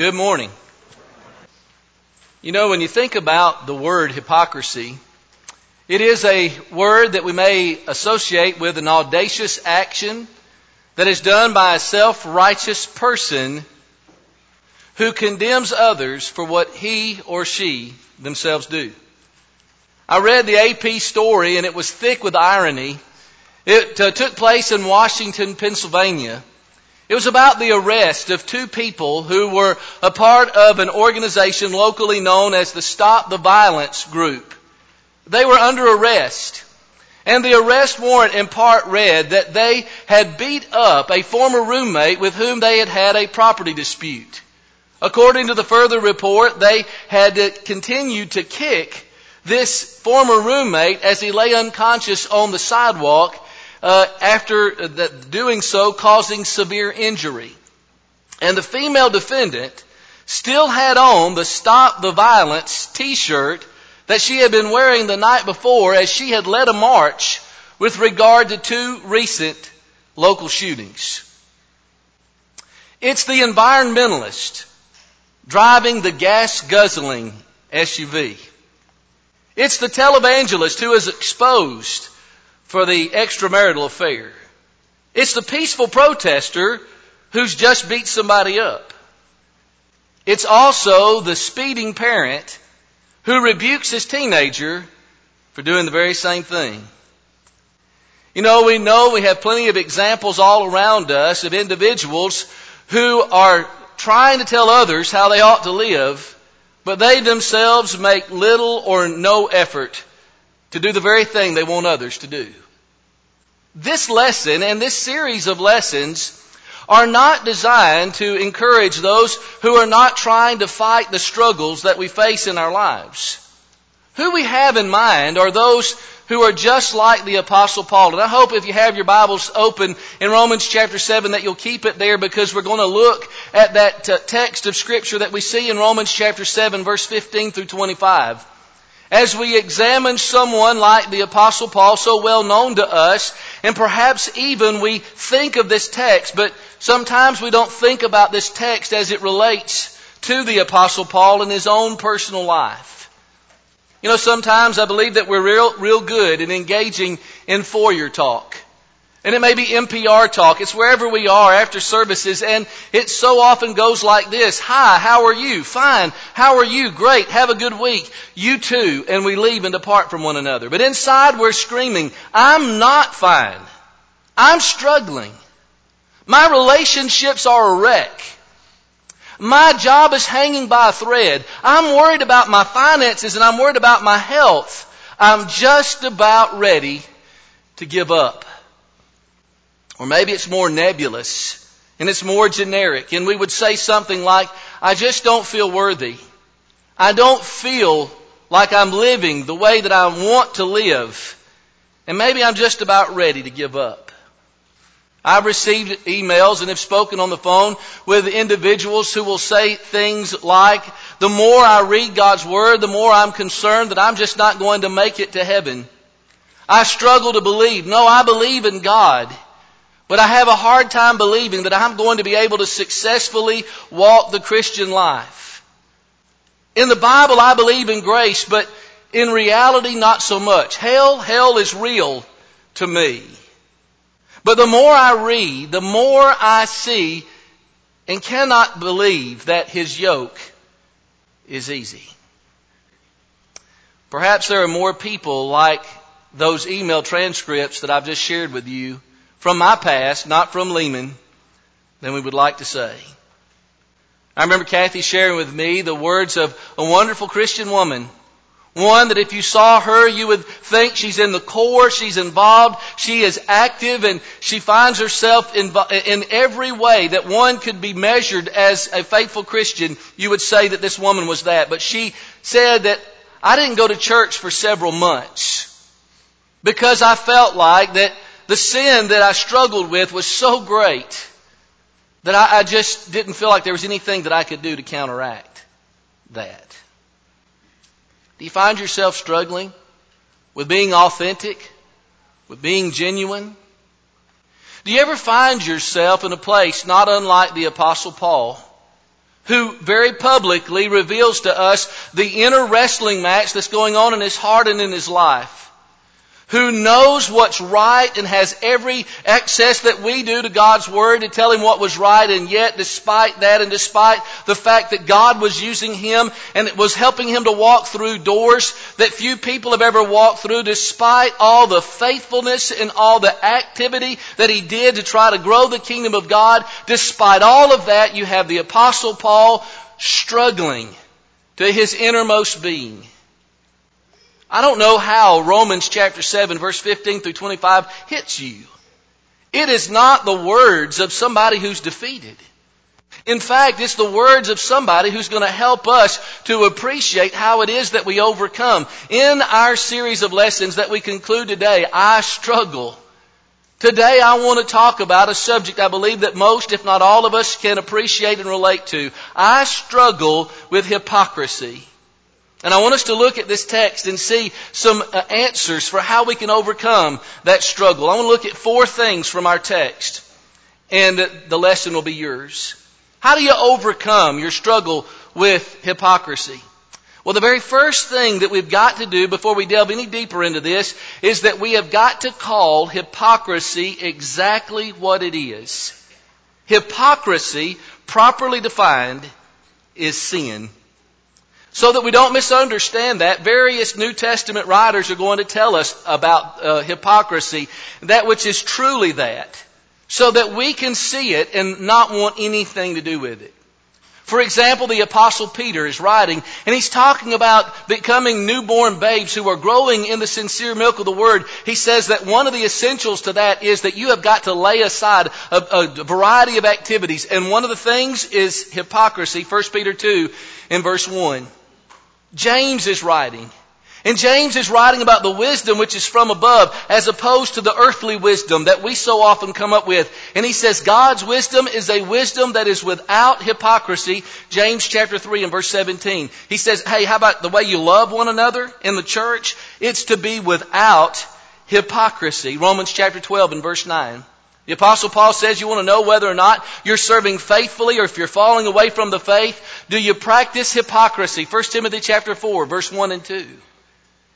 Good morning. You know, when you think about the word hypocrisy, it is a word that we may associate with an audacious action that is done by a self-righteous person who condemns others for what he or she themselves do. I read the AP story and it was thick with irony. It uh, took place in Washington, Pennsylvania. It was about the arrest of two people who were a part of an organization locally known as the Stop the Violence Group. They were under arrest. And the arrest warrant in part read that they had beat up a former roommate with whom they had had a property dispute. According to the further report, they had continued to kick this former roommate as he lay unconscious on the sidewalk uh, after doing so causing severe injury. And the female defendant still had on the Stop the Violence t-shirt that she had been wearing the night before as she had led a march with regard to two recent local shootings. It's the environmentalist driving the gas guzzling SUV. It's the televangelist who is exposed for the extramarital affair. It's the peaceful protester who's just beat somebody up. It's also the speeding parent who rebukes his teenager for doing the very same thing. You know, we know we have plenty of examples all around us of individuals who are trying to tell others how they ought to live, but they themselves make little or no effort to do the very thing they want others to do. This lesson and this series of lessons are not designed to encourage those who are not trying to fight the struggles that we face in our lives. Who we have in mind are those who are just like the apostle Paul. And I hope if you have your Bibles open in Romans chapter 7 that you'll keep it there because we're going to look at that uh, text of scripture that we see in Romans chapter 7 verse 15 through 25. As we examine someone like the apostle Paul, so well known to us, and perhaps even we think of this text, but sometimes we don't think about this text as it relates to the apostle Paul in his own personal life. You know, sometimes I believe that we're real, real good in engaging in foyer talk. And it may be NPR talk. It's wherever we are after services. And it so often goes like this. Hi, how are you? Fine. How are you? Great. Have a good week. You too. And we leave and depart from one another. But inside we're screaming, I'm not fine. I'm struggling. My relationships are a wreck. My job is hanging by a thread. I'm worried about my finances and I'm worried about my health. I'm just about ready to give up. Or maybe it's more nebulous and it's more generic. And we would say something like, I just don't feel worthy. I don't feel like I'm living the way that I want to live. And maybe I'm just about ready to give up. I've received emails and have spoken on the phone with individuals who will say things like, the more I read God's Word, the more I'm concerned that I'm just not going to make it to heaven. I struggle to believe. No, I believe in God. But I have a hard time believing that I'm going to be able to successfully walk the Christian life. In the Bible, I believe in grace, but in reality, not so much. Hell, hell is real to me. But the more I read, the more I see and cannot believe that his yoke is easy. Perhaps there are more people like those email transcripts that I've just shared with you from my past, not from Lehman, than we would like to say. I remember Kathy sharing with me the words of a wonderful Christian woman. One that if you saw her, you would think she's in the core, she's involved, she is active, and she finds herself in, in every way that one could be measured as a faithful Christian. You would say that this woman was that. But she said that I didn't go to church for several months because I felt like that the sin that I struggled with was so great that I, I just didn't feel like there was anything that I could do to counteract that. Do you find yourself struggling with being authentic, with being genuine? Do you ever find yourself in a place not unlike the apostle Paul, who very publicly reveals to us the inner wrestling match that's going on in his heart and in his life who knows what's right and has every access that we do to God's Word to tell him what was right, and yet, despite that, and despite the fact that God was using him and it was helping him to walk through doors that few people have ever walked through, despite all the faithfulness and all the activity that he did to try to grow the kingdom of God, despite all of that, you have the Apostle Paul struggling to his innermost being. I don't know how Romans chapter 7 verse 15 through 25 hits you. It is not the words of somebody who's defeated. In fact, it's the words of somebody who's going to help us to appreciate how it is that we overcome. In our series of lessons that we conclude today, I struggle. Today I want to talk about a subject I believe that most, if not all of us, can appreciate and relate to. I struggle with hypocrisy. And I want us to look at this text and see some uh, answers for how we can overcome that struggle. I want to look at four things from our text, and the lesson will be yours. How do you overcome your struggle with hypocrisy? Well, the very first thing that we've got to do before we delve any deeper into this is that we have got to call hypocrisy exactly what it is. Hypocrisy, properly defined, is sin. So that we don't misunderstand that, various New Testament writers are going to tell us about uh, hypocrisy, that which is truly that, so that we can see it and not want anything to do with it. For example, the apostle Peter is writing, and he's talking about becoming newborn babes who are growing in the sincere milk of the word. He says that one of the essentials to that is that you have got to lay aside a, a variety of activities, and one of the things is hypocrisy, 1 Peter 2 in verse 1. James is writing. And James is writing about the wisdom which is from above as opposed to the earthly wisdom that we so often come up with. And he says God's wisdom is a wisdom that is without hypocrisy. James chapter 3 and verse 17. He says, hey, how about the way you love one another in the church? It's to be without hypocrisy. Romans chapter 12 and verse 9. The apostle Paul says you want to know whether or not you're serving faithfully or if you're falling away from the faith. Do you practice hypocrisy? 1 Timothy chapter 4 verse 1 and 2.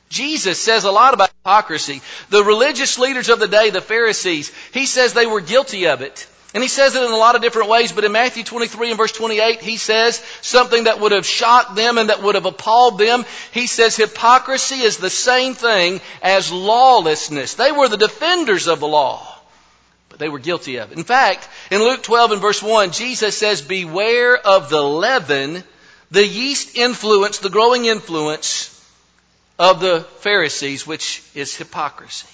Jesus says a lot about hypocrisy. The religious leaders of the day, the Pharisees, he says they were guilty of it. And he says it in a lot of different ways, but in Matthew 23 and verse 28, he says something that would have shocked them and that would have appalled them. He says hypocrisy is the same thing as lawlessness. They were the defenders of the law but they were guilty of it. In fact, in Luke 12 and verse 1, Jesus says, Beware of the leaven, the yeast influence, the growing influence of the Pharisees, which is hypocrisy.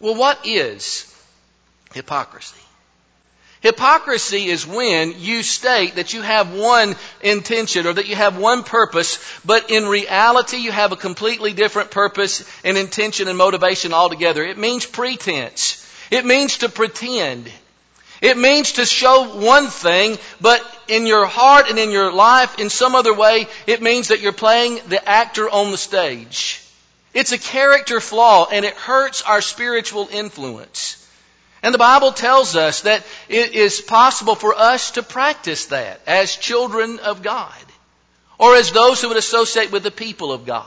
Well, what is hypocrisy? Hypocrisy is when you state that you have one intention or that you have one purpose, but in reality you have a completely different purpose and intention and motivation altogether. It means pretense. It means to pretend. It means to show one thing, but in your heart and in your life, in some other way, it means that you're playing the actor on the stage. It's a character flaw and it hurts our spiritual influence. And the Bible tells us that it is possible for us to practice that as children of God or as those who would associate with the people of God.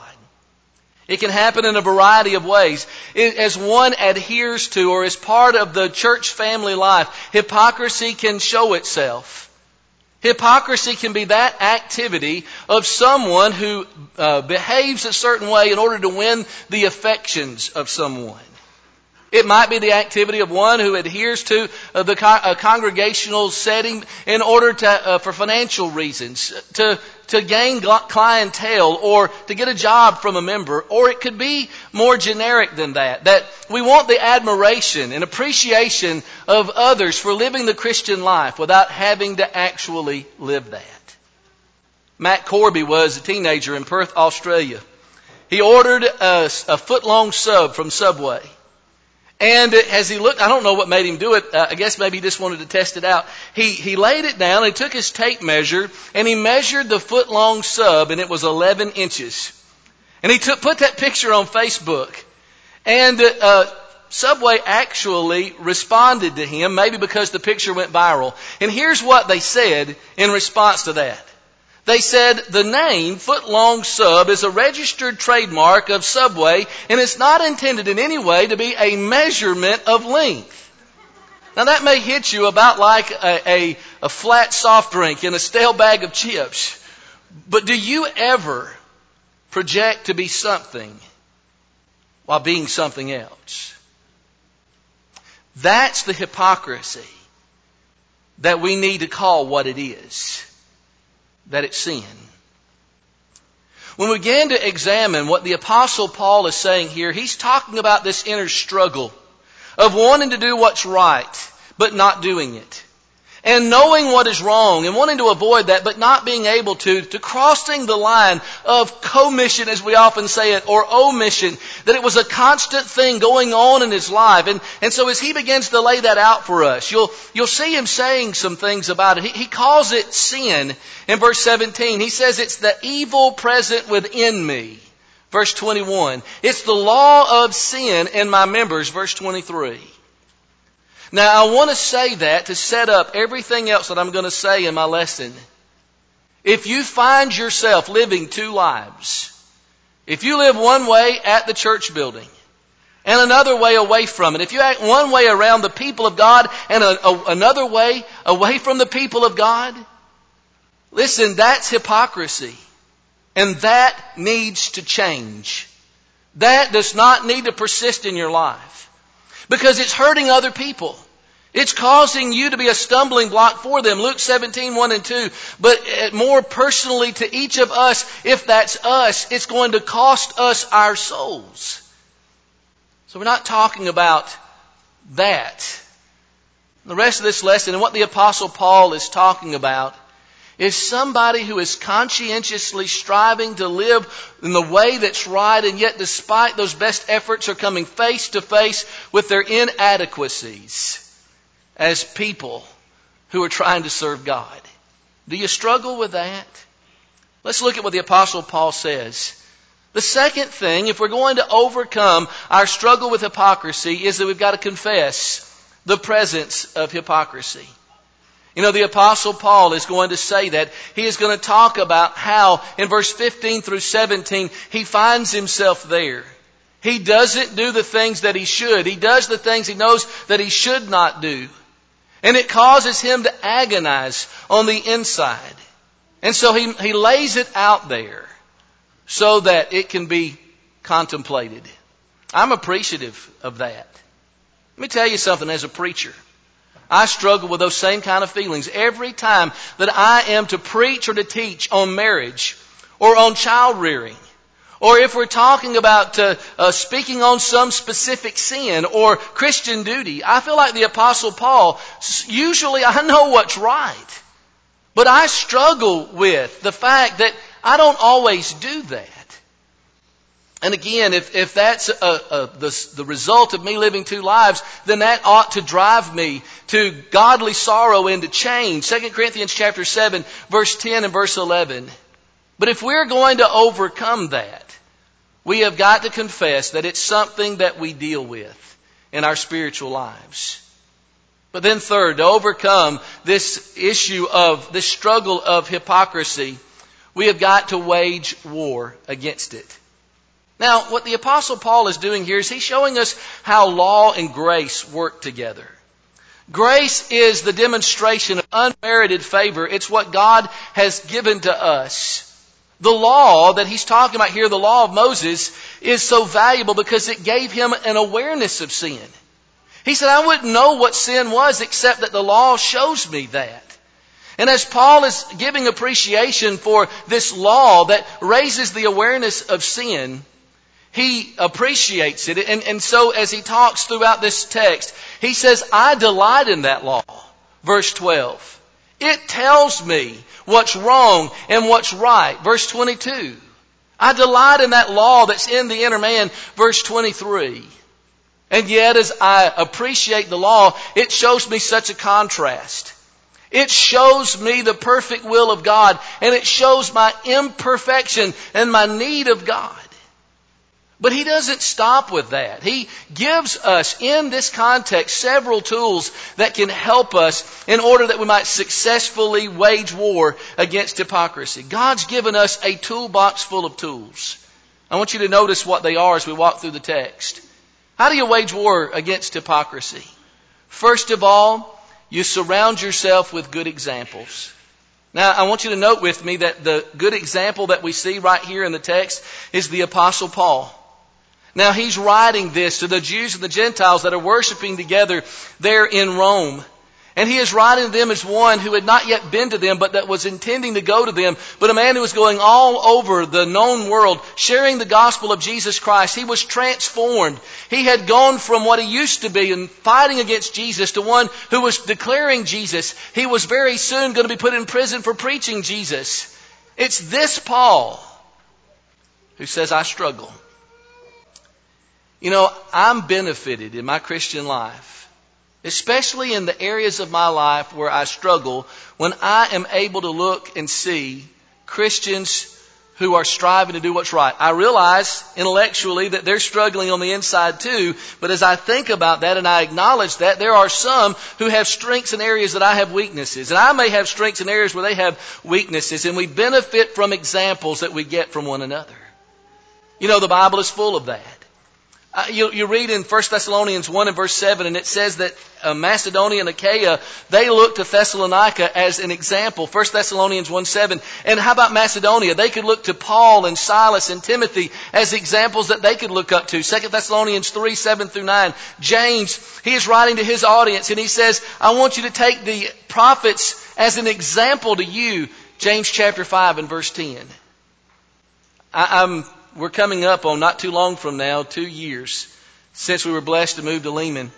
It can happen in a variety of ways. It, as one adheres to or is part of the church family life, hypocrisy can show itself. Hypocrisy can be that activity of someone who uh, behaves a certain way in order to win the affections of someone. It might be the activity of one who adheres to uh, the congregational setting in order to, uh, for financial reasons, to to gain clientele or to get a job from a member, or it could be more generic than that. That we want the admiration and appreciation of others for living the Christian life without having to actually live that. Matt Corby was a teenager in Perth, Australia. He ordered a, a foot long sub from Subway. And as he looked, I don't know what made him do it. Uh, I guess maybe he just wanted to test it out. He, he laid it down, he took his tape measure, and he measured the foot long sub, and it was 11 inches. And he took, put that picture on Facebook. And, uh, Subway actually responded to him, maybe because the picture went viral. And here's what they said in response to that. They said the name Footlong Sub is a registered trademark of Subway and it's not intended in any way to be a measurement of length. Now that may hit you about like a, a, a flat soft drink in a stale bag of chips. But do you ever project to be something while being something else? That's the hypocrisy that we need to call what it is. That it's sin. When we begin to examine what the apostle Paul is saying here, he's talking about this inner struggle of wanting to do what's right, but not doing it. And knowing what is wrong and wanting to avoid that, but not being able to, to crossing the line of commission, as we often say it, or omission, that it was a constant thing going on in his life. And, and so as he begins to lay that out for us, you'll, you'll see him saying some things about it. He, he calls it sin in verse 17. He says it's the evil present within me. Verse 21. It's the law of sin in my members. Verse 23. Now I want to say that to set up everything else that I'm going to say in my lesson. If you find yourself living two lives, if you live one way at the church building and another way away from it, if you act one way around the people of God and a, a, another way away from the people of God, listen, that's hypocrisy. And that needs to change. That does not need to persist in your life because it's hurting other people. It's causing you to be a stumbling block for them. Luke 17, 1 and 2. But uh, more personally to each of us, if that's us, it's going to cost us our souls. So we're not talking about that. The rest of this lesson and what the apostle Paul is talking about is somebody who is conscientiously striving to live in the way that's right, and yet despite those best efforts are coming face to face with their inadequacies as people who are trying to serve God. Do you struggle with that? Let's look at what the apostle Paul says. The second thing, if we're going to overcome our struggle with hypocrisy, is that we've got to confess the presence of hypocrisy. You know, the apostle Paul is going to say that. He is going to talk about how in verse 15 through 17 he finds himself there. He doesn't do the things that he should. He does the things he knows that he should not do. And it causes him to agonize on the inside. And so he, he lays it out there so that it can be contemplated. I'm appreciative of that. Let me tell you something as a preacher. I struggle with those same kind of feelings every time that I am to preach or to teach on marriage or on child rearing. Or if we're talking about uh, uh, speaking on some specific sin or Christian duty, I feel like the Apostle Paul, usually I know what's right. But I struggle with the fact that I don't always do that. And again, if, if that's a, a, the, the result of me living two lives, then that ought to drive me to godly sorrow and to change. 2 Corinthians chapter 7, verse 10 and verse 11. But if we're going to overcome that, we have got to confess that it's something that we deal with in our spiritual lives. But then third, to overcome this issue of, this struggle of hypocrisy, we have got to wage war against it. Now, what the apostle Paul is doing here is he's showing us how law and grace work together. Grace is the demonstration of unmerited favor. It's what God has given to us. The law that he's talking about here, the law of Moses, is so valuable because it gave him an awareness of sin. He said, I wouldn't know what sin was except that the law shows me that. And as Paul is giving appreciation for this law that raises the awareness of sin, he appreciates it. And, and so as he talks throughout this text, he says, I delight in that law. Verse 12. It tells me what's wrong and what's right. Verse 22. I delight in that law that's in the inner man. Verse 23. And yet as I appreciate the law, it shows me such a contrast. It shows me the perfect will of God and it shows my imperfection and my need of God. But he doesn't stop with that. He gives us in this context several tools that can help us in order that we might successfully wage war against hypocrisy. God's given us a toolbox full of tools. I want you to notice what they are as we walk through the text. How do you wage war against hypocrisy? First of all, you surround yourself with good examples. Now, I want you to note with me that the good example that we see right here in the text is the Apostle Paul. Now, he's writing this to the Jews and the Gentiles that are worshiping together there in Rome. And he is writing to them as one who had not yet been to them, but that was intending to go to them, but a man who was going all over the known world, sharing the gospel of Jesus Christ. He was transformed. He had gone from what he used to be and fighting against Jesus to one who was declaring Jesus. He was very soon going to be put in prison for preaching Jesus. It's this Paul who says, I struggle. You know, I'm benefited in my Christian life, especially in the areas of my life where I struggle, when I am able to look and see Christians who are striving to do what's right. I realize intellectually that they're struggling on the inside too, but as I think about that and I acknowledge that, there are some who have strengths in areas that I have weaknesses. And I may have strengths in areas where they have weaknesses, and we benefit from examples that we get from one another. You know, the Bible is full of that. Uh, you, you, read in 1 Thessalonians 1 and verse 7, and it says that uh, Macedonia and Achaia, they look to Thessalonica as an example. 1 Thessalonians 1 7. And how about Macedonia? They could look to Paul and Silas and Timothy as examples that they could look up to. 2 Thessalonians 3 7 through 9. James, he is writing to his audience and he says, I want you to take the prophets as an example to you. James chapter 5 and verse 10. I, I'm we're coming up on not too long from now, two years since we were blessed to move to Lehman.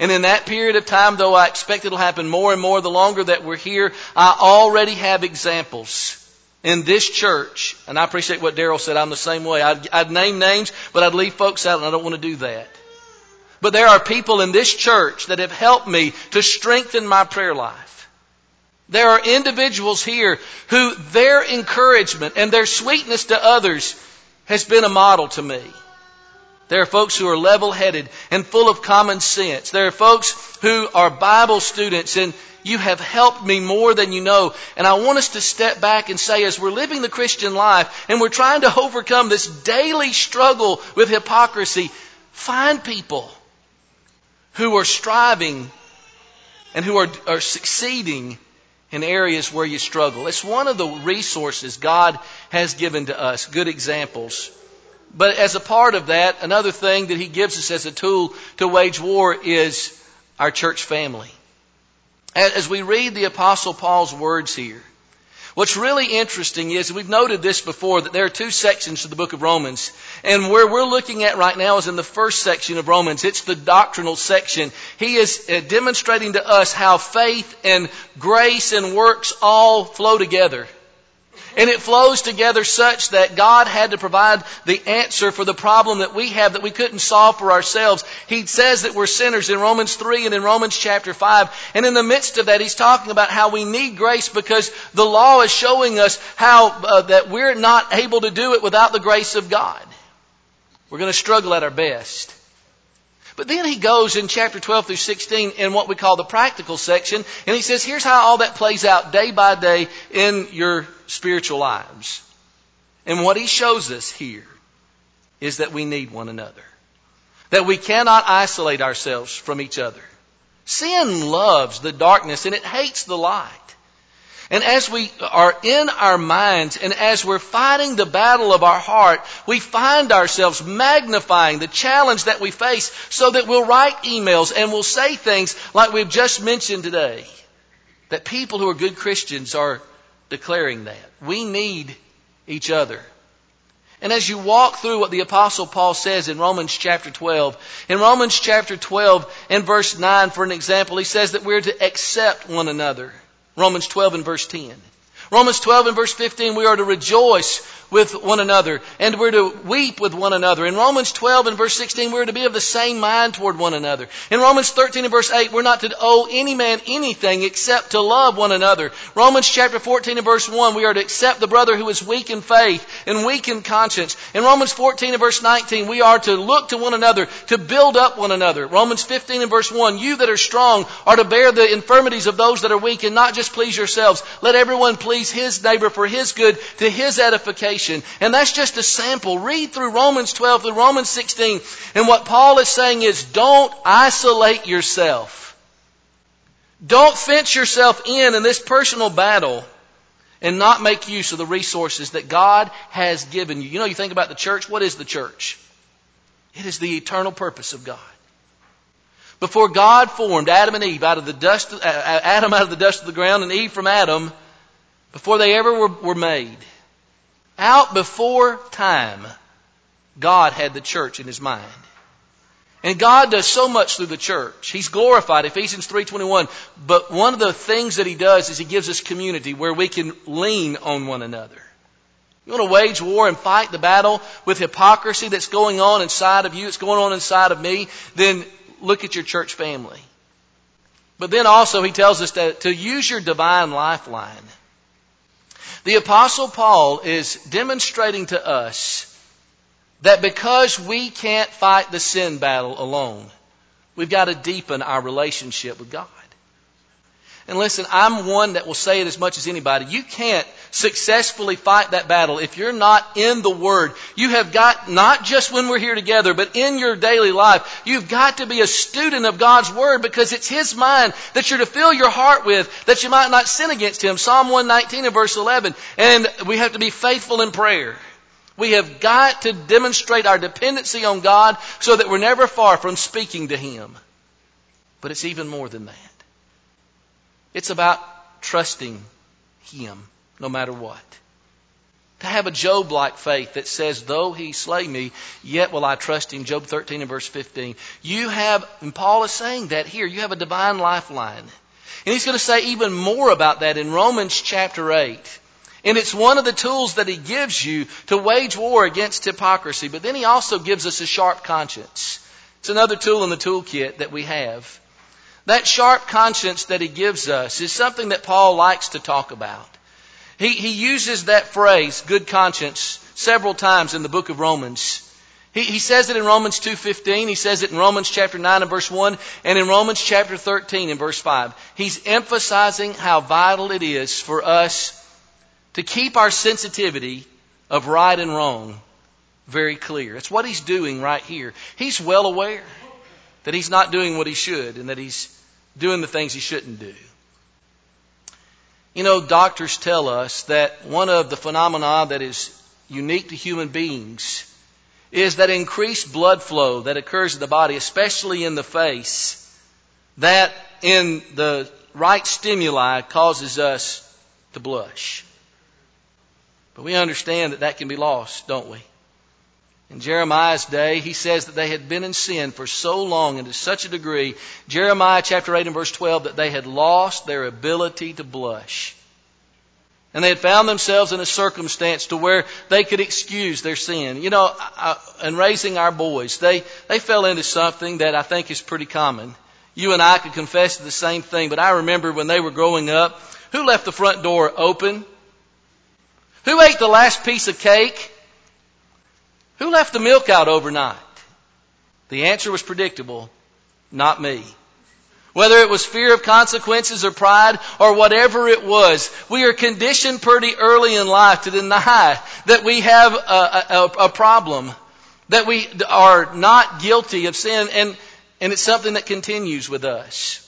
And in that period of time, though I expect it'll happen more and more the longer that we're here, I already have examples in this church. And I appreciate what Daryl said. I'm the same way. I'd, I'd name names, but I'd leave folks out and I don't want to do that. But there are people in this church that have helped me to strengthen my prayer life. There are individuals here who their encouragement and their sweetness to others has been a model to me. There are folks who are level headed and full of common sense. There are folks who are Bible students and you have helped me more than you know. And I want us to step back and say, as we're living the Christian life and we're trying to overcome this daily struggle with hypocrisy, find people who are striving and who are, are succeeding in areas where you struggle. It's one of the resources God has given to us, good examples. But as a part of that, another thing that He gives us as a tool to wage war is our church family. As we read the Apostle Paul's words here, What's really interesting is we've noted this before that there are two sections to the book of Romans. And where we're looking at right now is in the first section of Romans. It's the doctrinal section. He is uh, demonstrating to us how faith and grace and works all flow together. And it flows together such that God had to provide the answer for the problem that we have that we couldn't solve for ourselves. He says that we're sinners in Romans 3 and in Romans chapter 5. And in the midst of that, He's talking about how we need grace because the law is showing us how uh, that we're not able to do it without the grace of God. We're going to struggle at our best. But then he goes in chapter 12 through 16 in what we call the practical section, and he says, here's how all that plays out day by day in your spiritual lives. And what he shows us here is that we need one another. That we cannot isolate ourselves from each other. Sin loves the darkness and it hates the light. And as we are in our minds and as we're fighting the battle of our heart, we find ourselves magnifying the challenge that we face so that we'll write emails and we'll say things like we've just mentioned today. That people who are good Christians are declaring that. We need each other. And as you walk through what the apostle Paul says in Romans chapter 12, in Romans chapter 12 and verse 9 for an example, he says that we're to accept one another. Romans 12 and verse 10. Romans 12 and verse 15, we are to rejoice with one another and we're to weep with one another. In Romans 12 and verse 16, we're to be of the same mind toward one another. In Romans 13 and verse 8, we're not to owe any man anything except to love one another. Romans chapter 14 and verse 1, we are to accept the brother who is weak in faith and weak in conscience. In Romans 14 and verse 19, we are to look to one another to build up one another. Romans 15 and verse 1, you that are strong are to bear the infirmities of those that are weak and not just please yourselves. Let everyone please his neighbor for his good to his edification. And that's just a sample. Read through Romans 12 through Romans 16. And what Paul is saying is don't isolate yourself. Don't fence yourself in in this personal battle and not make use of the resources that God has given you. You know, you think about the church. What is the church? It is the eternal purpose of God. Before God formed Adam and Eve out of the dust, uh, Adam out of the dust of the ground and Eve from Adam, before they ever were, were made, out before time, God had the church in his mind. And God does so much through the church. He's glorified, Ephesians 3.21. But one of the things that He does is He gives us community where we can lean on one another. You want to wage war and fight the battle with hypocrisy that's going on inside of you, it's going on inside of me, then look at your church family. But then also He tells us that to use your divine lifeline. The apostle Paul is demonstrating to us that because we can't fight the sin battle alone, we've got to deepen our relationship with God. And listen, I'm one that will say it as much as anybody. You can't successfully fight that battle if you're not in the Word. You have got, not just when we're here together, but in your daily life, you've got to be a student of God's Word because it's His mind that you're to fill your heart with that you might not sin against Him. Psalm 119 and verse 11. And we have to be faithful in prayer. We have got to demonstrate our dependency on God so that we're never far from speaking to Him. But it's even more than that. It's about trusting Him no matter what. To have a Job like faith that says, though he slay me, yet will I trust him. Job 13 and verse 15. You have, and Paul is saying that here, you have a divine lifeline. And he's going to say even more about that in Romans chapter 8. And it's one of the tools that he gives you to wage war against hypocrisy. But then he also gives us a sharp conscience. It's another tool in the toolkit that we have. That sharp conscience that he gives us is something that Paul likes to talk about. He, he uses that phrase, good conscience, several times in the book of Romans. He, he says it in Romans 2.15. He says it in Romans chapter 9 and verse 1 and in Romans chapter 13 and verse 5. He's emphasizing how vital it is for us to keep our sensitivity of right and wrong very clear. It's what he's doing right here. He's well aware that he's not doing what he should and that he's doing the things he shouldn't do. You know, doctors tell us that one of the phenomena that is unique to human beings is that increased blood flow that occurs in the body, especially in the face, that in the right stimuli causes us to blush. But we understand that that can be lost, don't we? In Jeremiah's day, he says that they had been in sin for so long and to such a degree, Jeremiah chapter 8 and verse 12, that they had lost their ability to blush. And they had found themselves in a circumstance to where they could excuse their sin. You know, in raising our boys, they, they fell into something that I think is pretty common. You and I could confess to the same thing, but I remember when they were growing up, who left the front door open who ate the last piece of cake? Who left the milk out overnight? The answer was predictable. Not me. Whether it was fear of consequences or pride or whatever it was, we are conditioned pretty early in life to deny that we have a, a, a problem, that we are not guilty of sin, and, and it's something that continues with us.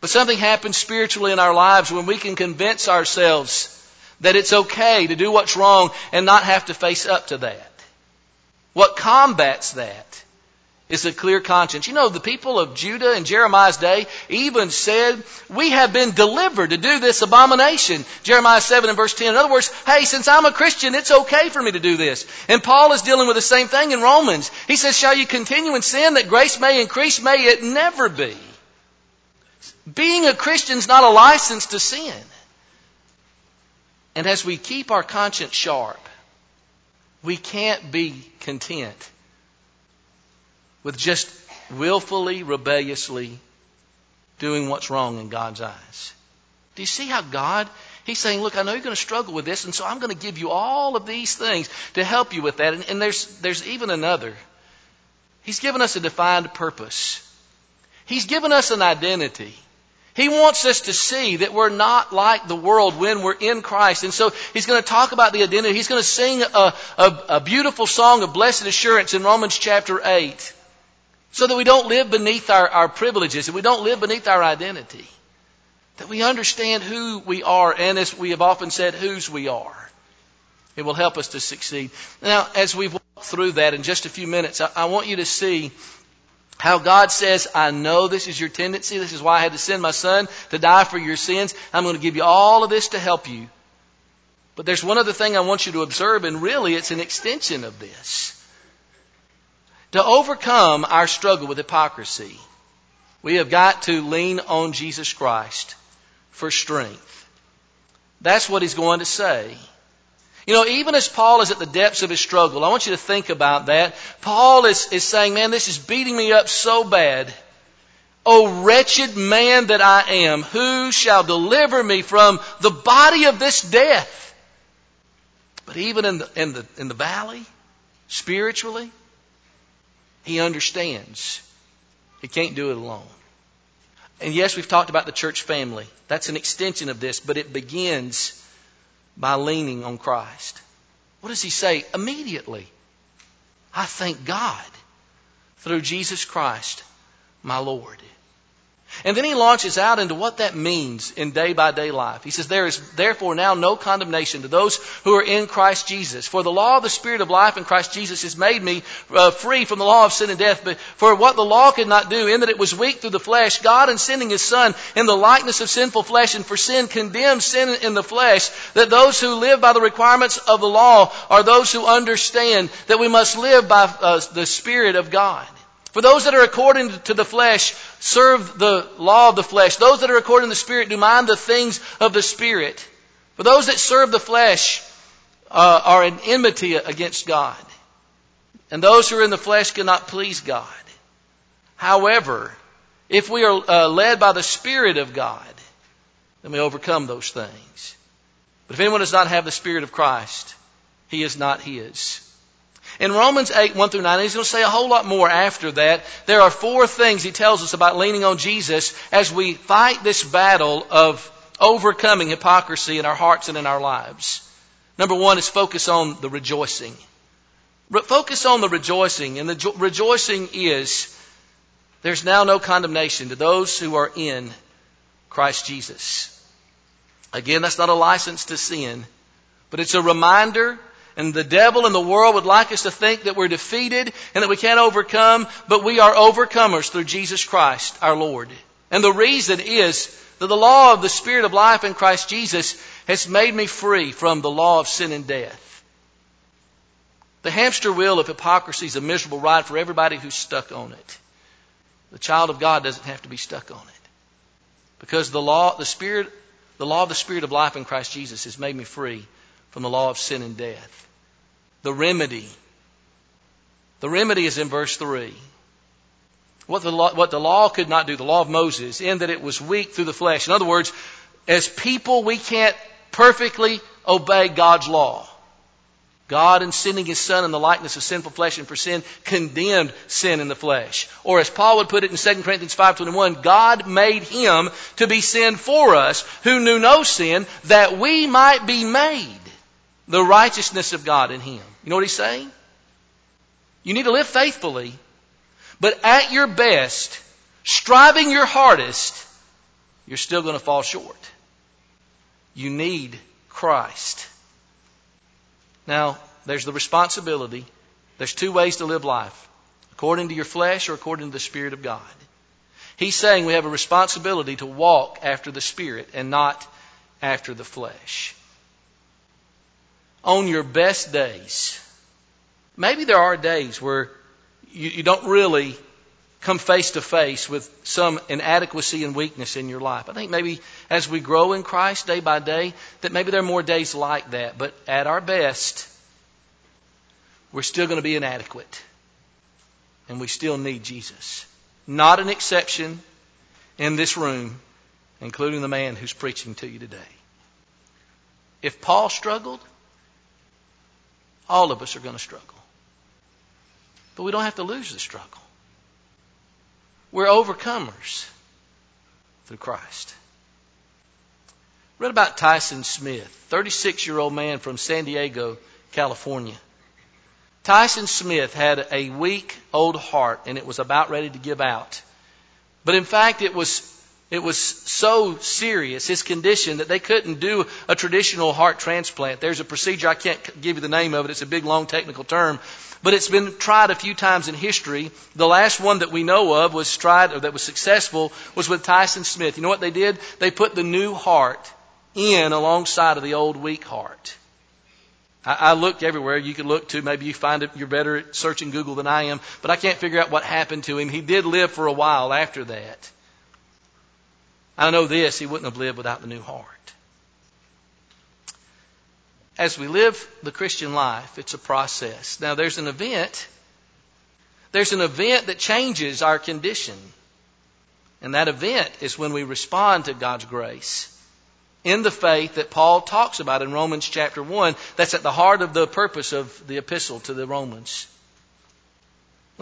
But something happens spiritually in our lives when we can convince ourselves that it's okay to do what's wrong and not have to face up to that. What combats that is a clear conscience. You know, the people of Judah in Jeremiah's day even said, we have been delivered to do this abomination. Jeremiah 7 and verse 10. In other words, hey, since I'm a Christian, it's okay for me to do this. And Paul is dealing with the same thing in Romans. He says, shall you continue in sin that grace may increase? May it never be. Being a Christian is not a license to sin. And as we keep our conscience sharp, We can't be content with just willfully, rebelliously doing what's wrong in God's eyes. Do you see how God, He's saying, look, I know you're going to struggle with this, and so I'm going to give you all of these things to help you with that. And, and there's, there's even another. He's given us a defined purpose. He's given us an identity. He wants us to see that we're not like the world when we're in Christ. And so he's going to talk about the identity. He's going to sing a, a, a, beautiful song of blessed assurance in Romans chapter 8 so that we don't live beneath our, our privileges and we don't live beneath our identity. That we understand who we are and as we have often said, whose we are. It will help us to succeed. Now, as we've walked through that in just a few minutes, I, I want you to see how God says, I know this is your tendency. This is why I had to send my son to die for your sins. I'm going to give you all of this to help you. But there's one other thing I want you to observe, and really it's an extension of this. To overcome our struggle with hypocrisy, we have got to lean on Jesus Christ for strength. That's what he's going to say. You know, even as Paul is at the depths of his struggle, I want you to think about that. Paul is, is saying, man, this is beating me up so bad. O wretched man that I am, who shall deliver me from the body of this death? But even in the, in the, in the valley, spiritually, he understands he can't do it alone. And yes, we've talked about the church family. That's an extension of this, but it begins by leaning on Christ. What does he say? Immediately. I thank God through Jesus Christ, my Lord. And then he launches out into what that means in day by day life. He says, There is therefore now no condemnation to those who are in Christ Jesus. For the law of the Spirit of life in Christ Jesus has made me uh, free from the law of sin and death. But for what the law could not do, in that it was weak through the flesh, God in sending His Son in the likeness of sinful flesh and for sin condemned sin in the flesh, that those who live by the requirements of the law are those who understand that we must live by uh, the Spirit of God. For those that are according to the flesh serve the law of the flesh. Those that are according to the Spirit do mind the things of the Spirit. For those that serve the flesh uh, are in enmity against God. And those who are in the flesh cannot please God. However, if we are uh, led by the Spirit of God, then we overcome those things. But if anyone does not have the Spirit of Christ, he is not his. In Romans 8, 1 through 9, he's going to say a whole lot more after that. There are four things he tells us about leaning on Jesus as we fight this battle of overcoming hypocrisy in our hearts and in our lives. Number one is focus on the rejoicing. Re- focus on the rejoicing. And the jo- rejoicing is there's now no condemnation to those who are in Christ Jesus. Again, that's not a license to sin, but it's a reminder and the devil and the world would like us to think that we're defeated and that we can't overcome, but we are overcomers through Jesus Christ, our Lord. And the reason is that the law of the Spirit of life in Christ Jesus has made me free from the law of sin and death. The hamster wheel of hypocrisy is a miserable ride for everybody who's stuck on it. The child of God doesn't have to be stuck on it. Because the law, the Spirit, the law of the Spirit of life in Christ Jesus has made me free from the law of sin and death. The remedy. The remedy is in verse 3. What the, law, what the law could not do, the law of Moses, in that it was weak through the flesh. In other words, as people, we can't perfectly obey God's law. God, in sending His Son in the likeness of sinful flesh and for sin, condemned sin in the flesh. Or as Paul would put it in 2 Corinthians 5.21, God made Him to be sin for us, who knew no sin, that we might be made the righteousness of God in Him. You know what He's saying? You need to live faithfully, but at your best, striving your hardest, you're still going to fall short. You need Christ. Now, there's the responsibility. There's two ways to live life according to your flesh or according to the Spirit of God. He's saying we have a responsibility to walk after the Spirit and not after the flesh on your best days, maybe there are days where you, you don't really come face to face with some inadequacy and weakness in your life. I think maybe as we grow in Christ day by day, that maybe there are more days like that. But at our best, we're still going to be inadequate. And we still need Jesus. Not an exception in this room, including the man who's preaching to you today. If Paul struggled, all of us are going to struggle. But we don't have to lose the struggle. We're overcomers through Christ. Read about Tyson Smith, 36 year old man from San Diego, California. Tyson Smith had a weak old heart and it was about ready to give out. But in fact, it was, it was so serious, his condition, that they couldn't do a traditional heart transplant. There's a procedure, I can't give you the name of it, it's a big, long technical term, but it's been tried a few times in history. The last one that we know of was tried, or that was successful, was with Tyson Smith. You know what they did? They put the new heart in alongside of the old weak heart. I, looked everywhere. You could look too. Maybe you find it. You're better at searching Google than I am. But I can't figure out what happened to him. He did live for a while after that. I know this. He wouldn't have lived without the new heart. As we live the Christian life, it's a process. Now there's an event. There's an event that changes our condition. And that event is when we respond to God's grace in the faith that Paul talks about in Romans chapter 1. That's at the heart of the purpose of the epistle to the Romans.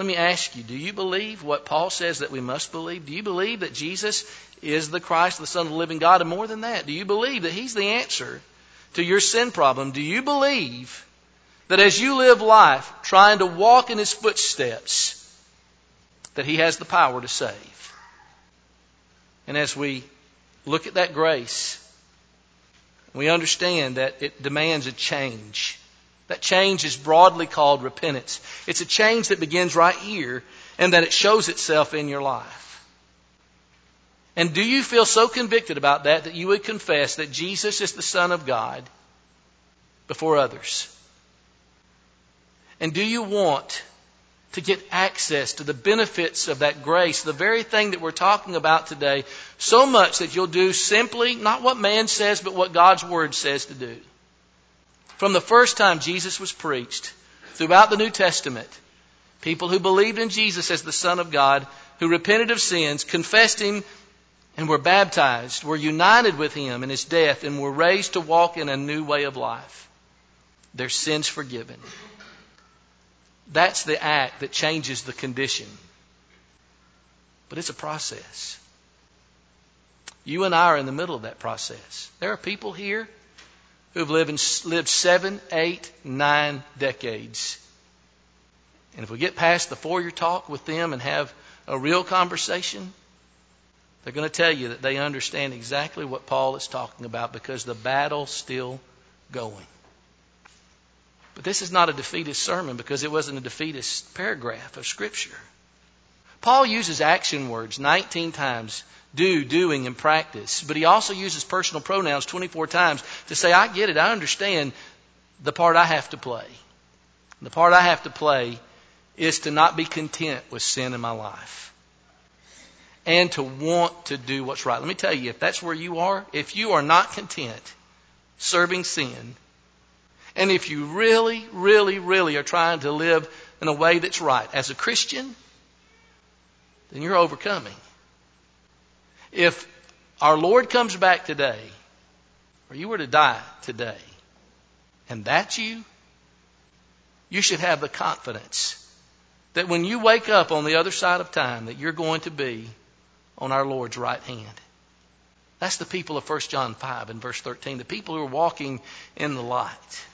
Let me ask you, do you believe what Paul says that we must believe? Do you believe that Jesus is the Christ, the Son of the living God? And more than that, do you believe that He's the answer to your sin problem? Do you believe that as you live life trying to walk in His footsteps, that He has the power to save? And as we look at that grace, we understand that it demands a change. That change is broadly called repentance. It's a change that begins right here and that it shows itself in your life. And do you feel so convicted about that that you would confess that Jesus is the Son of God before others? And do you want to get access to the benefits of that grace, the very thing that we're talking about today, so much that you'll do simply not what man says, but what God's Word says to do. From the first time Jesus was preached, throughout the New Testament, people who believed in Jesus as the Son of God, who repented of sins, confessed Him, and were baptized, were united with Him in His death, and were raised to walk in a new way of life. Their sins forgiven. That's the act that changes the condition. But it's a process. You and I are in the middle of that process. There are people here who've lived, in, lived seven, eight, nine decades. And if we get past the four year talk with them and have a real conversation, they're going to tell you that they understand exactly what Paul is talking about because the battle's still going. But this is not a defeatist sermon because it wasn't a defeatist paragraph of Scripture. Paul uses action words 19 times do, doing, and practice. But he also uses personal pronouns 24 times to say, I get it, I understand the part I have to play. The part I have to play is to not be content with sin in my life and to want to do what's right. Let me tell you, if that's where you are, if you are not content serving sin, and if you really, really, really are trying to live in a way that's right as a Christian, then you're overcoming. If our Lord comes back today, or you were to die today, and that's you, you should have the confidence that when you wake up on the other side of time, that you're going to be on our Lord's right hand. That's the people of 1 John 5 and verse 13, the people who are walking in the light.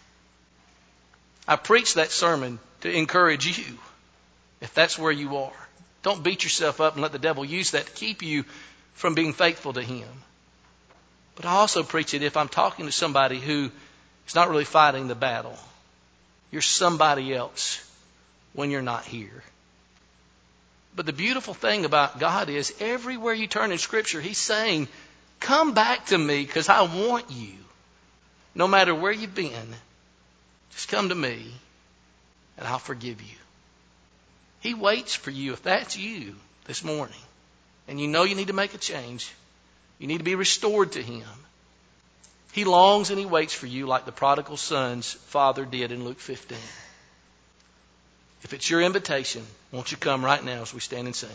I preached that sermon to encourage you, if that's where you are. Don't beat yourself up and let the devil use that to keep you from being faithful to him. But I also preach it if I'm talking to somebody who is not really fighting the battle. You're somebody else when you're not here. But the beautiful thing about God is everywhere you turn in Scripture, He's saying, Come back to me because I want you. No matter where you've been, just come to me and I'll forgive you. He waits for you if that's you this morning and you know you need to make a change. You need to be restored to Him. He longs and He waits for you like the prodigal son's father did in Luke 15. If it's your invitation, won't you come right now as we stand and sing?